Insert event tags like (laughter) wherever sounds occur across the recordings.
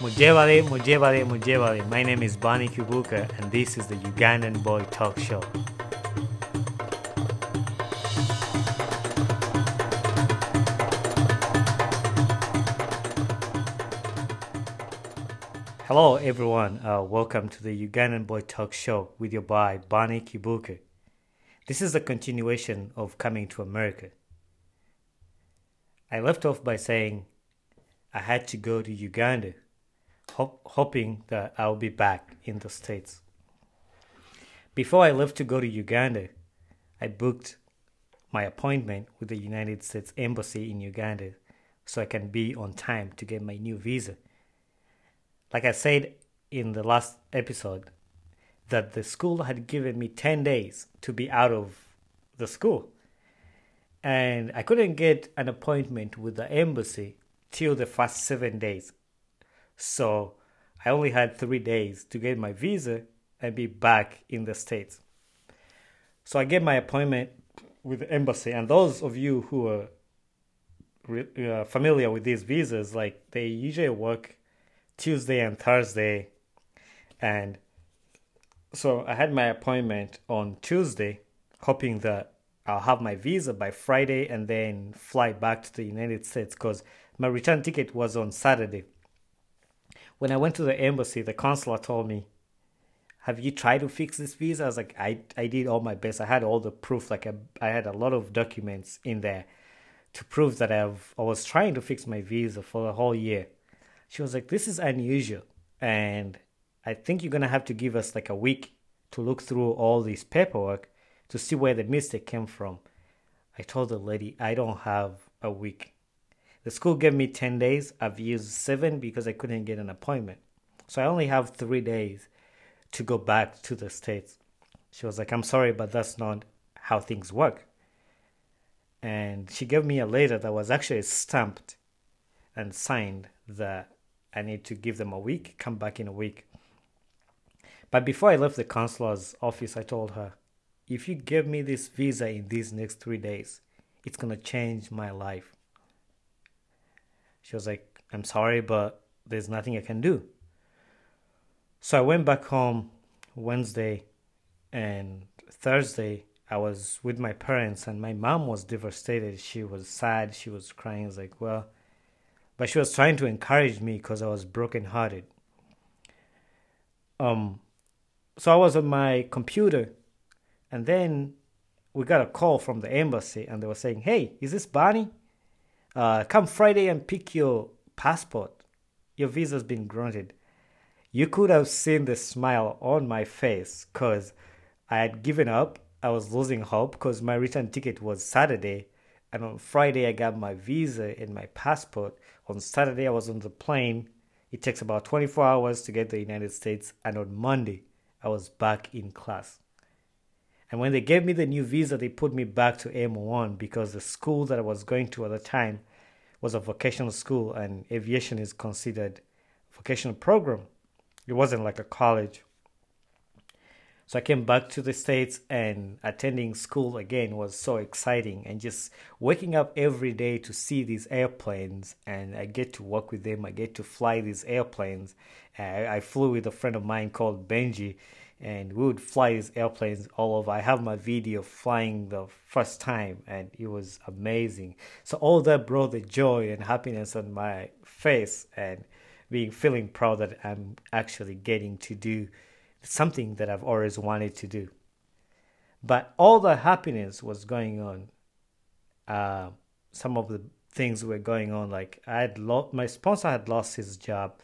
Mujevale, Mujevale, Mujevale. My name is Bonny Kibuuka, and this is the Ugandan Boy Talk Show. Hello, everyone. Uh, welcome to the Ugandan Boy Talk Show with your boy Bonny Kibuuka. This is the continuation of Coming to America. I left off by saying I had to go to Uganda, hop- hoping that I'll be back in the States. Before I left to go to Uganda, I booked my appointment with the United States Embassy in Uganda so I can be on time to get my new visa. Like I said in the last episode, that the school had given me 10 days to be out of the school. And I couldn't get an appointment with the embassy till the first seven days. So I only had three days to get my visa and be back in the States. So I get my appointment with the embassy. And those of you who are uh, familiar with these visas, like they usually work Tuesday and Thursday. And so I had my appointment on Tuesday, hoping that I'll have my visa by Friday and then fly back to the United States because my return ticket was on Saturday. When I went to the embassy, the consular told me, Have you tried to fix this visa? I was like, I, I did all my best. I had all the proof, like I, I had a lot of documents in there to prove that I've, I was trying to fix my visa for the whole year. She was like, This is unusual. And I think you're going to have to give us like a week to look through all this paperwork to see where the mistake came from. I told the lady, I don't have a week. The school gave me 10 days. I've used seven because I couldn't get an appointment. So I only have three days to go back to the States. She was like, I'm sorry, but that's not how things work. And she gave me a letter that was actually stamped and signed that I need to give them a week, come back in a week. But before I left the consular's office, I told her, if you give me this visa in these next three days, it's going to change my life. She was like, I'm sorry, but there's nothing I can do. So I went back home Wednesday and Thursday. I was with my parents, and my mom was devastated. She was sad. She was crying. I was like, well, but she was trying to encourage me because I was brokenhearted. Um, so I was on my computer, and then we got a call from the embassy, and they were saying, "Hey, is this Barney? Uh, come Friday and pick your passport. Your visa's been granted." You could have seen the smile on my face because I had given up. I was losing hope because my return ticket was Saturday, and on Friday I got my visa and my passport. On Saturday I was on the plane. It takes about 24 hours to get to the United States, and on Monday I was back in class. And when they gave me the new visa, they put me back to M1 because the school that I was going to at the time was a vocational school, and aviation is considered a vocational program. It wasn't like a college. So I came back to the States and attending school again was so exciting and just waking up every day to see these airplanes and I get to work with them. I get to fly these airplanes. I, I flew with a friend of mine called Benji and we would fly these airplanes all over. I have my video flying the first time and it was amazing. So all that brought the joy and happiness on my face and being feeling proud that I'm actually getting to do something that I've always wanted to do. But all the happiness was going on. Uh, some of the things were going on. Like I had lost my sponsor had lost his job,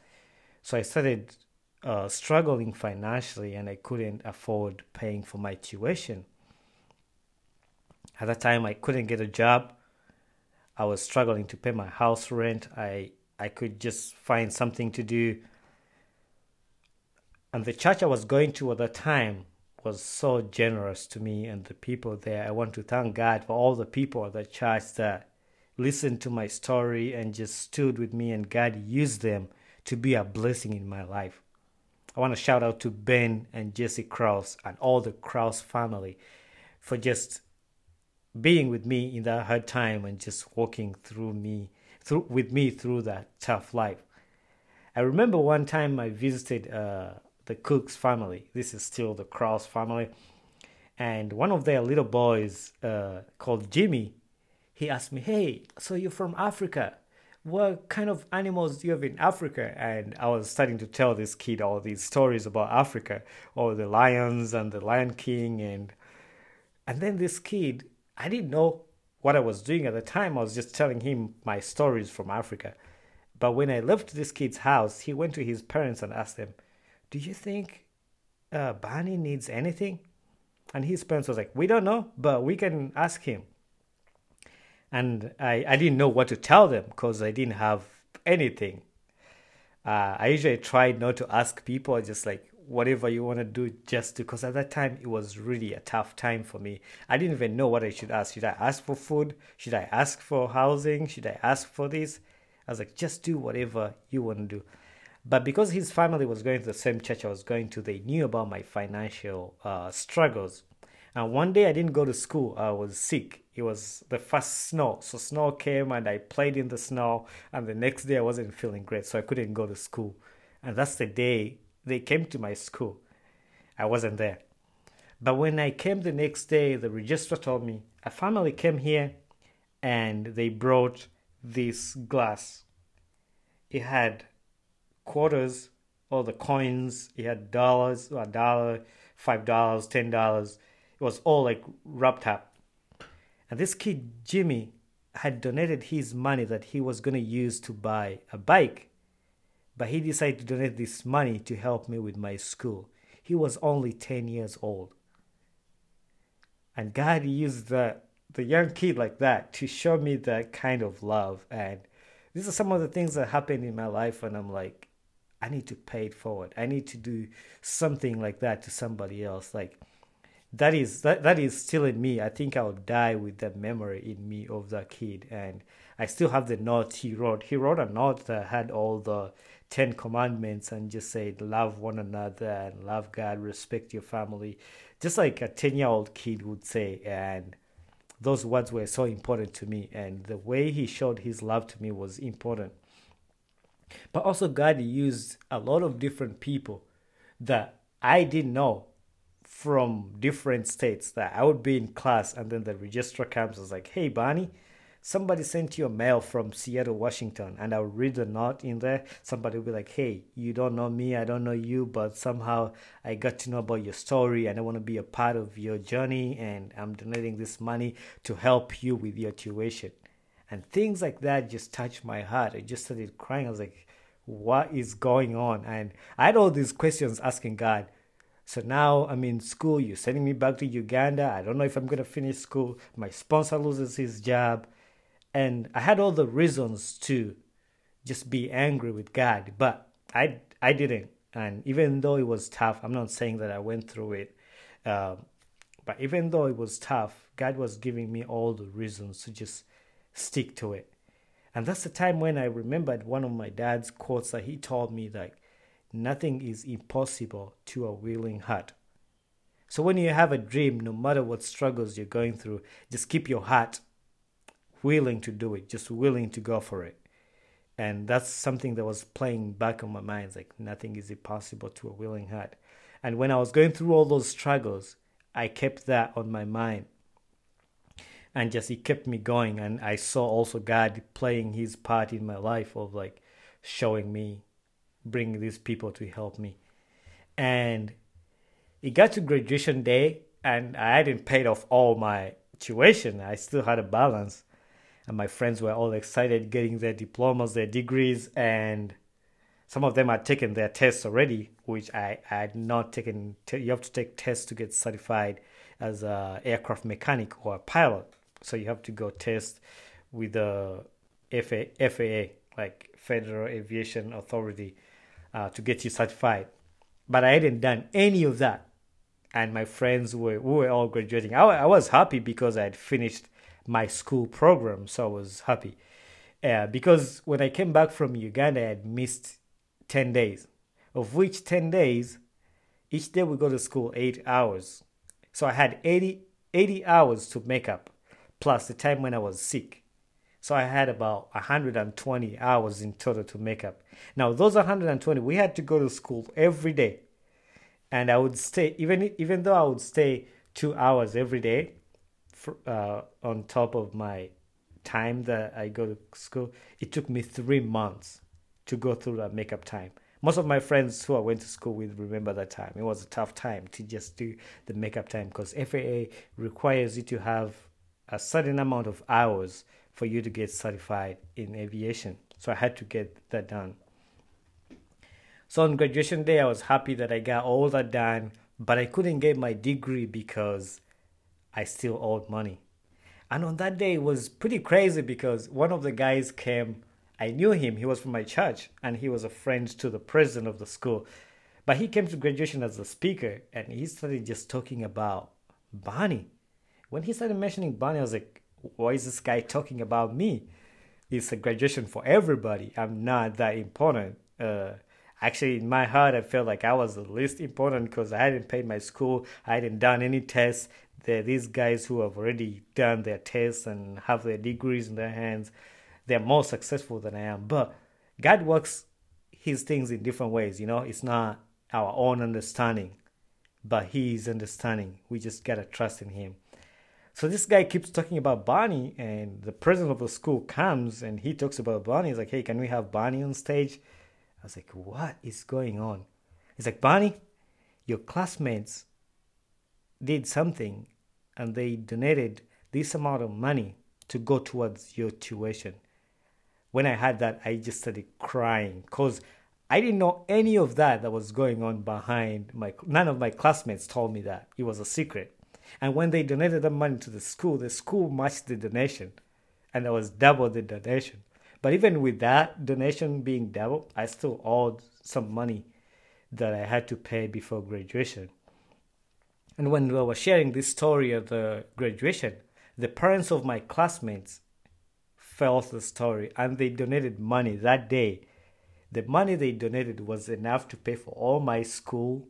so I started uh, struggling financially, and I couldn't afford paying for my tuition. At that time, I couldn't get a job. I was struggling to pay my house rent. I I could just find something to do. And the church I was going to at the time was so generous to me and the people there. I want to thank God for all the people at the church that listened to my story and just stood with me, and God used them to be a blessing in my life. I want to shout out to Ben and Jesse Kraus and all the Kraus family for just being with me in that hard time and just walking through me through with me through that tough life. I remember one time I visited uh, the Cook's family. This is still the Kraus family. And one of their little boys, uh, called Jimmy, he asked me, Hey, so you're from Africa? What kind of animals do you have in Africa? And I was starting to tell this kid all these stories about Africa, all the lions and the Lion King. And, and then this kid, I didn't know what I was doing at the time. I was just telling him my stories from Africa. But when I left this kid's house, he went to his parents and asked them, Do you think uh, Barney needs anything? And his parents was like, We don't know, but we can ask him. And I, I didn't know what to tell them because I didn't have anything. Uh, I usually tried not to ask people, just like whatever you want to do, just because at that time it was really a tough time for me. I didn't even know what I should ask. Should I ask for food? Should I ask for housing? Should I ask for this? I was like, just do whatever you want to do. But because his family was going to the same church I was going to, they knew about my financial uh, struggles. And one day I didn't go to school. I was sick. It was the first snow. So snow came and I played in the snow. And the next day I wasn't feeling great. So I couldn't go to school. And that's the day they came to my school. I wasn't there. But when I came the next day, the registrar told me a family came here and they brought this glass. It had quarters, all the coins. It had dollars, a dollar, five dollars, ten dollars. It was all like wrapped up. And this kid Jimmy had donated his money that he was going to use to buy a bike. But he decided to donate this money to help me with my school. He was only 10 years old. And God used the the young kid like that to show me that kind of love and these are some of the things that happened in my life and i'm like i need to pay it forward i need to do something like that to somebody else like that is that, that is still in me. I think i'll die with that memory in me of that kid. And i still have the note he wrote. He wrote a note that had all the 10 commandments and just said love one another and love god respect your family. Just like a 10 year old kid would say. And those words were so important to me. And the way he showed his love to me was important. But also god used a lot of different people that i didn't know from different states that i would be in class and then the registrar comes and was like hey barney somebody sent you a mail from Seattle, Washington, and I'll read the note in there. Somebody will be like, Hey, you don't know me, I don't know you, but somehow I got to know about your story and I want to be a part of your journey, and I'm donating this money to help you with your tuition. And things like that just touched my heart. I just started crying. I was like, What is going on? And I had all these questions asking God. So now I'm in school. You're sending me back to Uganda. I don't know if I'm going to finish school. My sponsor loses his job and I had all the reasons to just be angry with God, but I I didn't. And even though it was tough, I'm not saying that I went through it, um, but even though it was tough, God was giving me all the reasons to just stick to it. And that's the time when I remembered one of my dad's quotes that he told me that nothing is impossible to a willing heart. So when you have a dream, no matter what struggles you're going through, just keep your heart willing to do it, just willing to go for it. And that's something that was playing back on my mind. Like nothing is impossible to a willing heart. And when I was going through all those struggles, I kept that on my mind. And just it kept me going. And I saw also God playing his part in my life of like showing me, bringing these people to help me. And it got to graduation day and I hadn't paid off all my tuition. I still had a balance and my friends were all excited getting their diplomas, their degrees, and some of them had taken their tests already, which I, I had not taken. You have to take tests to get certified as a aircraft mechanic or a pilot. So you have to go test with the FAA, like Federal Aviation Authority, uh, to get you certified. But I hadn't done any of that, and my friends were we were all graduating. I, I was happy because I had finished my school program, so I was happy. Uh, because when I came back from Uganda, I had missed 10 days, of which 10 days, each day we go to school eight hours. So I had 80, 80 hours to make up, plus the time when I was sick. So I had about 120 hours in total to make up. Now, those 120, we had to go to school every day. And I would stay, even, even though I would stay two hours every day for, uh, on top of my time that I go to school, it took me three months to go through that makeup time. Most of my friends who I went to school with remember that time. It was a tough time to just do the makeup time because FAA requires you to have a certain amount of hours for you to get certified in aviation. So I had to get that done. So on graduation day, I was happy that I got all that done, but I couldn't get my degree because I still owed money. And on that day, it was pretty crazy because one of the guys came. I knew him. He was from my church, and he was a friend to the president of the school. But he came to graduation as a speaker, and he started just talking about Barney. When he started mentioning Barney, I was like, why is this guy talking about me? It's a graduation for everybody. I'm not that important. Uh, actually, in my heart, I felt like I was the least important because I hadn't paid my school. I hadn't done any tests. These guys who have already done their tests and have their degrees in their hands. They're more successful than I am. But God works his things in different ways. You know, it's not our own understanding, but His understanding. We just gotta trust in Him. So this guy keeps talking about Barney, and the president of the school comes and he talks about Barney. He's like, "Hey, can we have Barney on stage?" I was like, "What is going on?" He's like, "Barney, your classmates did something, and they donated this amount of money to go towards your tuition." When I had that, I just started crying because I didn't know any of that that was going on behind my. None of my classmates told me that it was a secret. And when they donated the money to the school, the school matched the donation, and that was double the donation. But even with that donation being double, I still owed some money that I had to pay before graduation. And when we were sharing this story of the graduation, the parents of my classmates felt the story and they donated money that day. The money they donated was enough to pay for all my school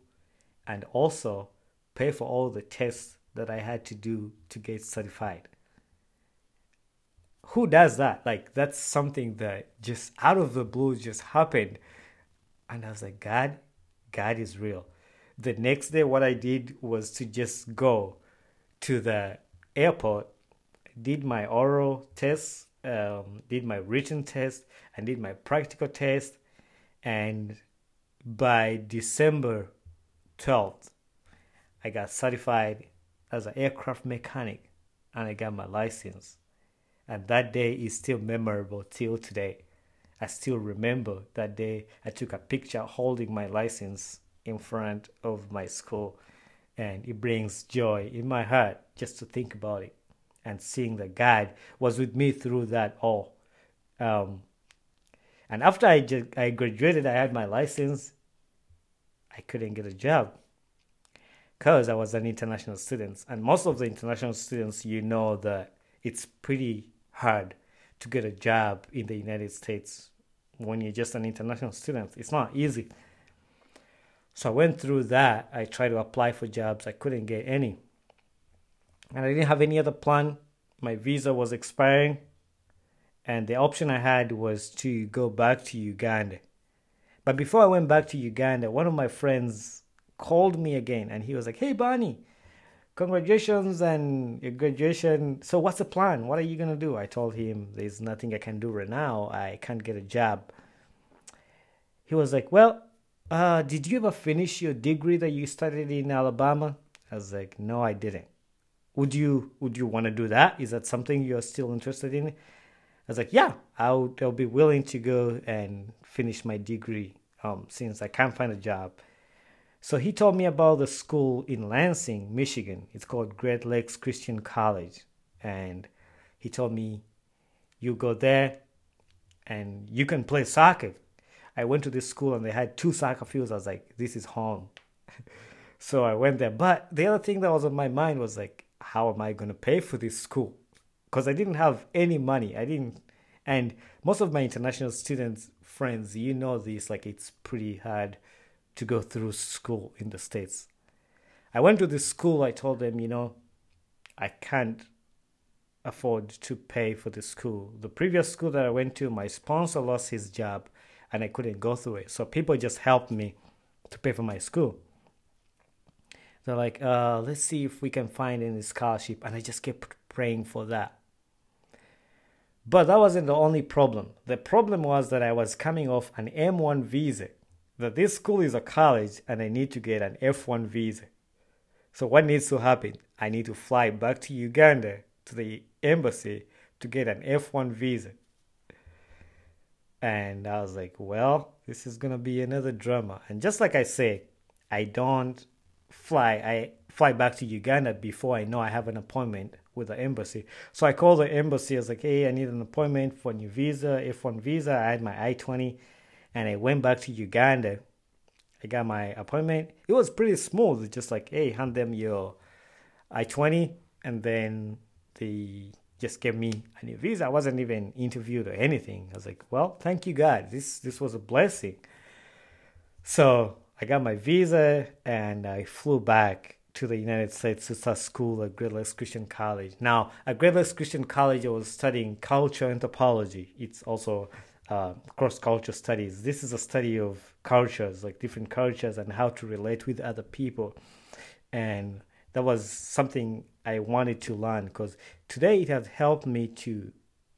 and also pay for all the tests that I had to do to get certified. Who does that? Like, that's something that just out of the blue just happened. And I was like, God, God is real. The next day, what I did was to just go to the airport, did my oral test, um, did my written test, and did my practical test. And by December 12th, I got certified as an aircraft mechanic and I got my license. And that day is still memorable till today. I still remember that day I took a picture holding my license in front of my school and it brings joy in my heart just to think about it and seeing that God was with me through that all. Um, and after I, just, I graduated, I had my license. I couldn't get a job because I was an international student. And most of the international students, you know that it's pretty hard to get a job in the United States when you're just an international student. It's not easy. So I went through that. I tried to apply for jobs. I couldn't get any. And I didn't have any other plan. My visa was expiring. And the option I had was to go back to Uganda. But before I went back to Uganda, one of my friends called me again and he was like, Hey, Barney, congratulations and your graduation. So, what's the plan? What are you going to do? I told him, There's nothing I can do right now. I can't get a job. He was like, Well, uh, did you ever finish your degree that you studied in Alabama? I was like, No, I didn't. Would you would you want to do that? Is that something you're still interested in? I was like, yeah, I'll I'll be willing to go and finish my degree um, since I can't find a job. So he told me about the school in Lansing, Michigan. It's called Great Lakes Christian College. And he told me, you go there and you can play soccer. I went to this school and they had two soccer fields. I was like, this is home. (laughs) so I went there. But the other thing that was on my mind was like, how am I going to pay for this school? Because I didn't have any money. I didn't. And most of my international students, friends, you know this, like it's pretty hard to go through school in the States. I went to this school, I told them, you know, I can't afford to pay for the school. The previous school that I went to, my sponsor lost his job and I couldn't go through it. So people just helped me to pay for my school. They're like, uh, let's see if we can find any scholarship. And I just kept praying for that. But that wasn't the only problem. The problem was that I was coming off an M1 visa. That this school is a college and I need to get an F1 visa. So what needs to happen? I need to fly back to Uganda to the embassy to get an F1 visa. And I was like, well, this is going to be another drama. And just like I said, I don't fly. I fly back to Uganda before I know I have an appointment with the embassy. So I called the embassy. I was like, hey, I need an appointment for a new visa, F1 visa. I had my I 20 and I went back to Uganda. I got my appointment. It was pretty smooth. Just like, hey, hand them your I 20 and then they just gave me a new visa. I wasn't even interviewed or anything. I was like, well, thank you God. This this was a blessing. So I got my visa and I flew back to the United States to start school at Great Lakes Christian College. Now, at Great Lakes Christian College, I was studying culture anthropology. It's also uh, cross culture studies. This is a study of cultures, like different cultures, and how to relate with other people. And that was something I wanted to learn because today it has helped me to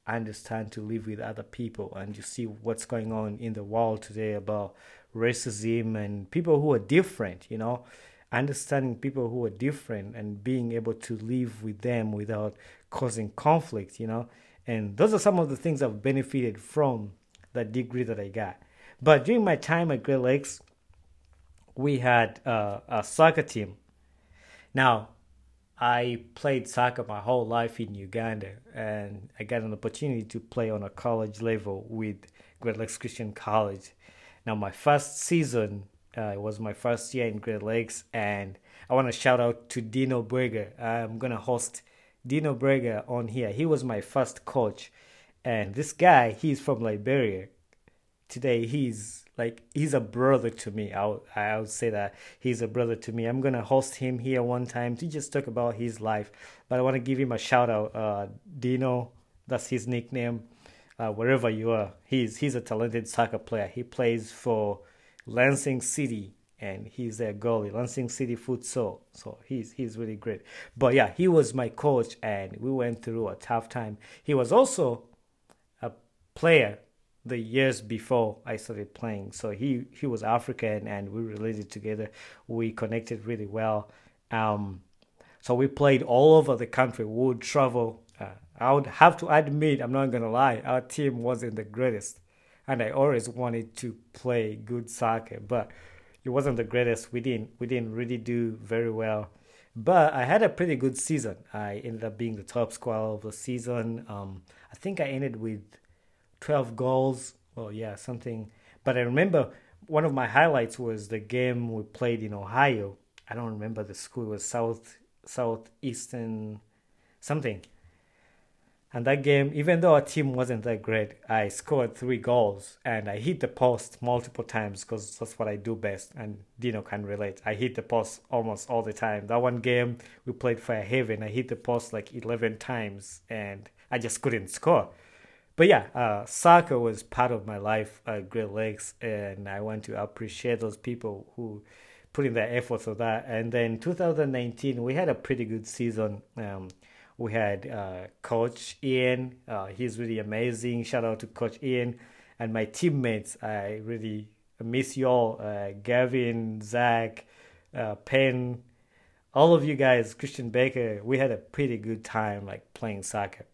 understand to live with other people and to see what's going on in the world today about racism and people who are different, you know, understanding people who are different and being able to live with them without causing conflict, you know. And those are some of the things I've benefited from that degree that I got. But during my time at Great Lakes, we had uh, a soccer team now, I played soccer my whole life in Uganda, and I got an opportunity to play on a college level with Great Lakes Christian College. Now, my first season uh, was my first year in Great Lakes, and I want to shout out to Dino Brega. I'm gonna host Dino Brega on here. He was my first coach, and this guy, he's from Liberia. Today, he's like he's a brother to me. I would, I would say that he's a brother to me. I'm gonna host him here one time to just talk about his life. But I want to give him a shout out, uh, Dino. That's his nickname. Uh, wherever you are, he's he's a talented soccer player. He plays for Lansing City and he's a goalie, Lansing City Futsal. So he's he's really great. But yeah, he was my coach, and we went through a tough time. He was also player the years before I started playing. So he he was African and we related together. We connected really well. Um, so we played all over the country. We would travel. Uh, I would have to admit, I'm not gonna lie, our team wasn't the greatest, and I always wanted to play good soccer, but it wasn't the greatest. We didn't we didn't really do very well. But I had a pretty good season. I ended up being the top scorer of the season. Um, I think I ended with 12 goals. Well, yeah, something. But I remember one of my highlights was the game we played in Ohio. I don't remember the school. It was South Southeastern something. And that game, even though our team wasn't that great, I scored three goals and I hit the post multiple times because that's what I do best. And Dino can relate. I hit the post almost all the time. That one game we played Fairhaven, I hit the post like 11 times and I just couldn't score but yeah, uh, soccer was part of my life at Great Lakes, and I want to appreciate those people who put in their efforts for that. And then 2019, we had a pretty good season. Um, we had uh, Coach Ian. Uh, he's really amazing. Shout out to Coach Ian and my teammates. I really miss you all. Uh, Gavin, Zach, uh, Penn, all of you guys, Christian Baker. We had a pretty good time like playing soccer.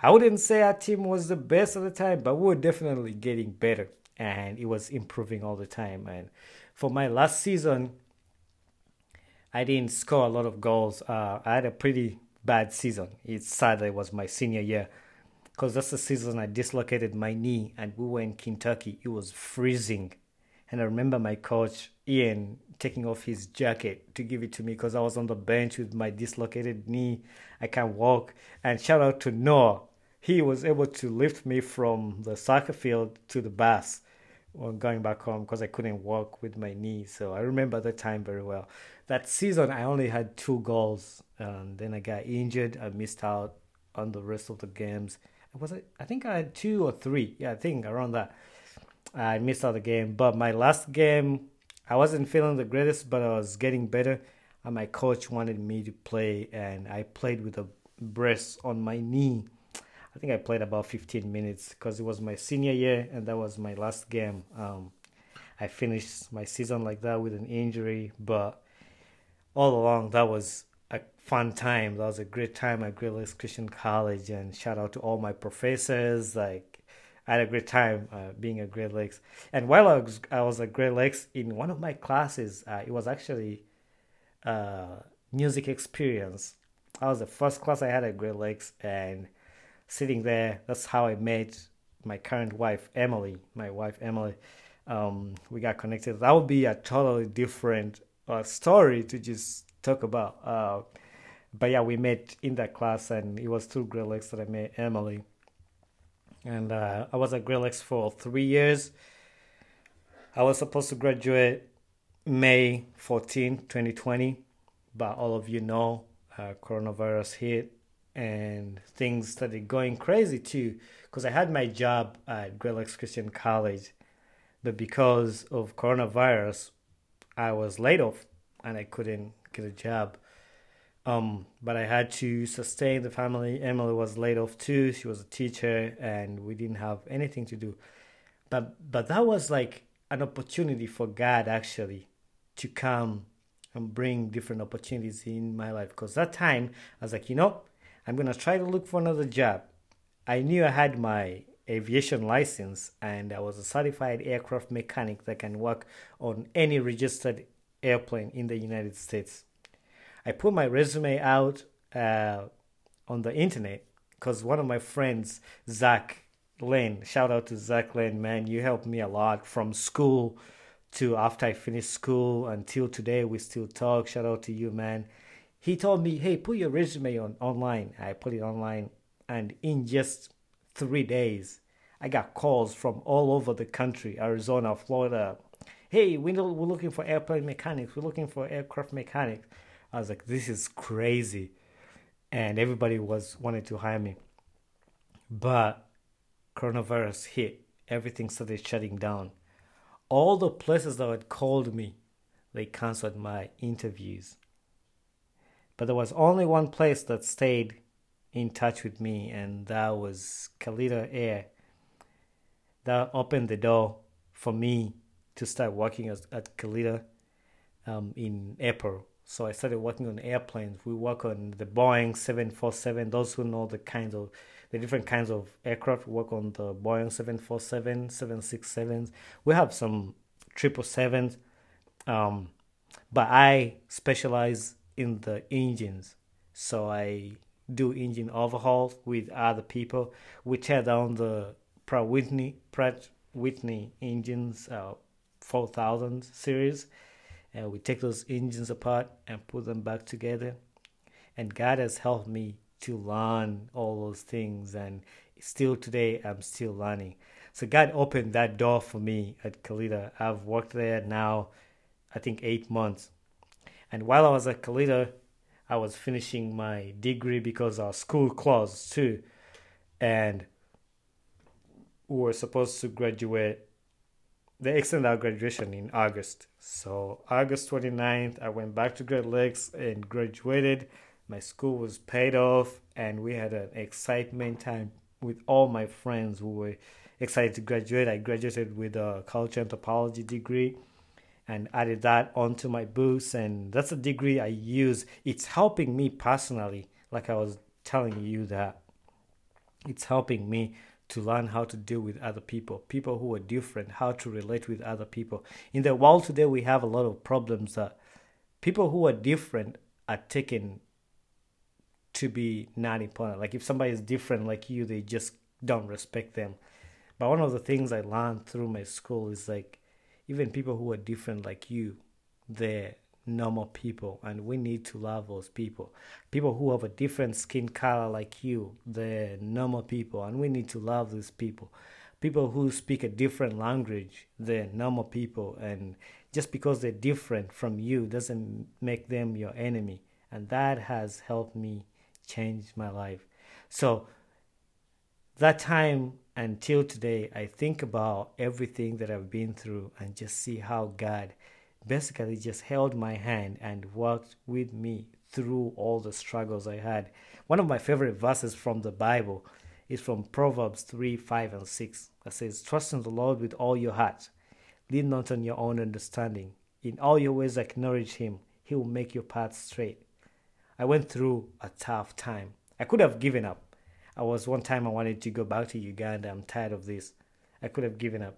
I wouldn't say our team was the best at the time, but we were definitely getting better and it was improving all the time. And for my last season, I didn't score a lot of goals. Uh, I had a pretty bad season. It's sad that it was my senior year because that's the season I dislocated my knee and we were in Kentucky. It was freezing. And I remember my coach, Ian, taking off his jacket to give it to me because I was on the bench with my dislocated knee. I can't walk. And shout out to Noah he was able to lift me from the soccer field to the bus when going back home because I couldn't walk with my knee. So I remember the time very well. That season, I only had two goals, and then I got injured. I missed out on the rest of the games. Was it? I think I had two or three. Yeah, I think around that. I missed out the game, but my last game, I wasn't feeling the greatest, but I was getting better. And my coach wanted me to play, and I played with a brace on my knee. I think I played about 15 minutes because it was my senior year, and that was my last game. Um, I finished my season like that with an injury, but all along that was a fun time. That was a great time at Great Lakes Christian College, and shout out to all my professors. Like I had a great time uh, being at Great Lakes. And while I was, I was at Great Lakes, in one of my classes, uh, it was actually uh, music experience. I was the first class I had at Great Lakes, and sitting there, that's how I met my current wife, Emily. My wife, Emily. Um, we got connected. That would be a totally different uh, story to just talk about. Uh, but yeah, we met in that class, and it was through Great Lakes that I met Emily. And uh, I was at Great Lakes for three years. I was supposed to graduate May 14, 2020, but all of you know uh, coronavirus hit and things started going crazy too. Because I had my job at Great Lakes Christian College, but because of coronavirus, I was laid off and I couldn't get a job. Um, but I had to sustain the family. Emily was laid off too. She was a teacher, and we didn't have anything to do. But but that was like an opportunity for God actually to come and bring different opportunities in my life. Because that time I was like, you know, I'm gonna try to look for another job. I knew I had my aviation license and I was a certified aircraft mechanic that can work on any registered airplane in the United States. I put my resume out uh, on the internet because one of my friends, Zach Lane, shout out to Zach Lane, man, you helped me a lot from school to after I finished school until today. We still talk. Shout out to you, man. He told me, hey, put your resume on online. I put it online, and in just three days, I got calls from all over the country Arizona, Florida, hey, we're looking for airplane mechanics, we're looking for aircraft mechanics. I was like, this is crazy. And everybody was wanting to hire me. But coronavirus hit, everything started shutting down. All the places that had called me, they canceled my interviews. But there was only one place that stayed in touch with me, and that was Kalitta Air. That opened the door for me to start working as, at Kalitta um, in April. So I started working on airplanes. We work on the Boeing 747. Those who know the kinds of the different kinds of aircraft work on the Boeing 747, 767s. We have some triple um, but I specialize in the engines. So I do engine overhauls with other people. We tear down the Pratt Whitney Pratt Whitney engines, uh, 4000 series and we take those engines apart and put them back together and god has helped me to learn all those things and still today i'm still learning so god opened that door for me at kalitta i've worked there now i think eight months and while i was at kalitta i was finishing my degree because our school closed too and we were supposed to graduate they extended our graduation in August. So August 29th, I went back to Great Lakes and graduated. My school was paid off, and we had an excitement time with all my friends who were excited to graduate. I graduated with a culture anthropology degree and added that onto my books, and that's a degree I use. It's helping me personally, like I was telling you that it's helping me to learn how to deal with other people, people who are different, how to relate with other people. In the world today, we have a lot of problems that people who are different are taken to be not important. Like if somebody is different like you, they just don't respect them. But one of the things I learned through my school is like even people who are different like you, they're normal people and we need to love those people. People who have a different skin color like you they're normal people and we need to love these people. People who speak a different language they're normal people and just because they're different from you doesn't make them your enemy and that has helped me change my life. So that time until today, I think about everything that I've been through and just see how God basically just held my hand and worked with me through all the struggles I had. One of my favorite verses from the Bible is from Proverbs 3 5 and 6 that says, Trust in the Lord with all your heart, lean not on your own understanding. In all your ways, acknowledge Him, He will make your path straight. I went through a tough time. I could have given up. I was one time I wanted to go back to Uganda. I'm tired of this. I could have given up.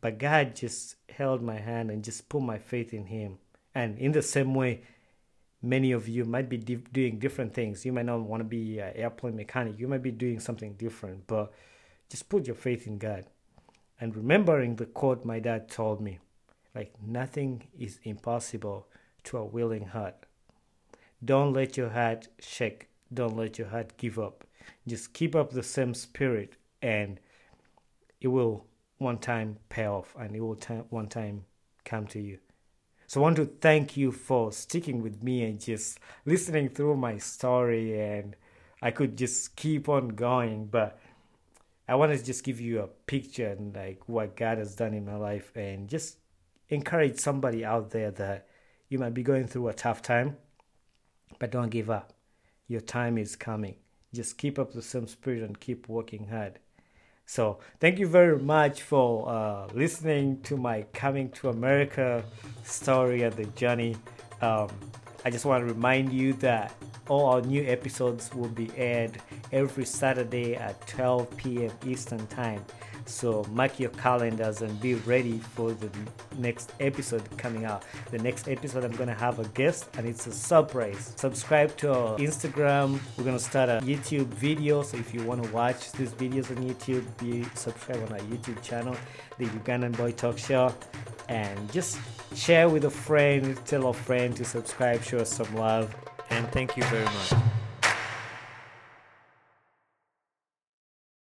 But God just held my hand and just put my faith in Him. And in the same way, many of you might be di- doing different things. You might not want to be an airplane mechanic. You might be doing something different, but just put your faith in God. And remembering the quote my dad told me, like nothing is impossible to a willing heart. Don't let your heart shake. Don't let your heart give up. Just keep up the same spirit, and it will one time pay off, and it will t- one time come to you. So I want to thank you for sticking with me and just listening through my story. And I could just keep on going, but I want to just give you a picture and like what God has done in my life and just encourage somebody out there that you might be going through a tough time, but don't give up. Your time is coming. Just keep up the same spirit and keep working hard. So, thank you very much for uh, listening to my coming to America story and the journey. Um, I just want to remind you that all our new episodes will be aired every Saturday at 12 p.m. Eastern Time. So mark your calendars and be ready for the next episode coming out. The next episode, I'm going to have a guest and it's a surprise. Subscribe to our Instagram. We're going to start a YouTube video. So if you want to watch these videos on YouTube, be subscribe on our YouTube channel, the Ugandan Boy Talk Show. And just share with a friend, tell a friend to subscribe, show us some love. And thank you very much.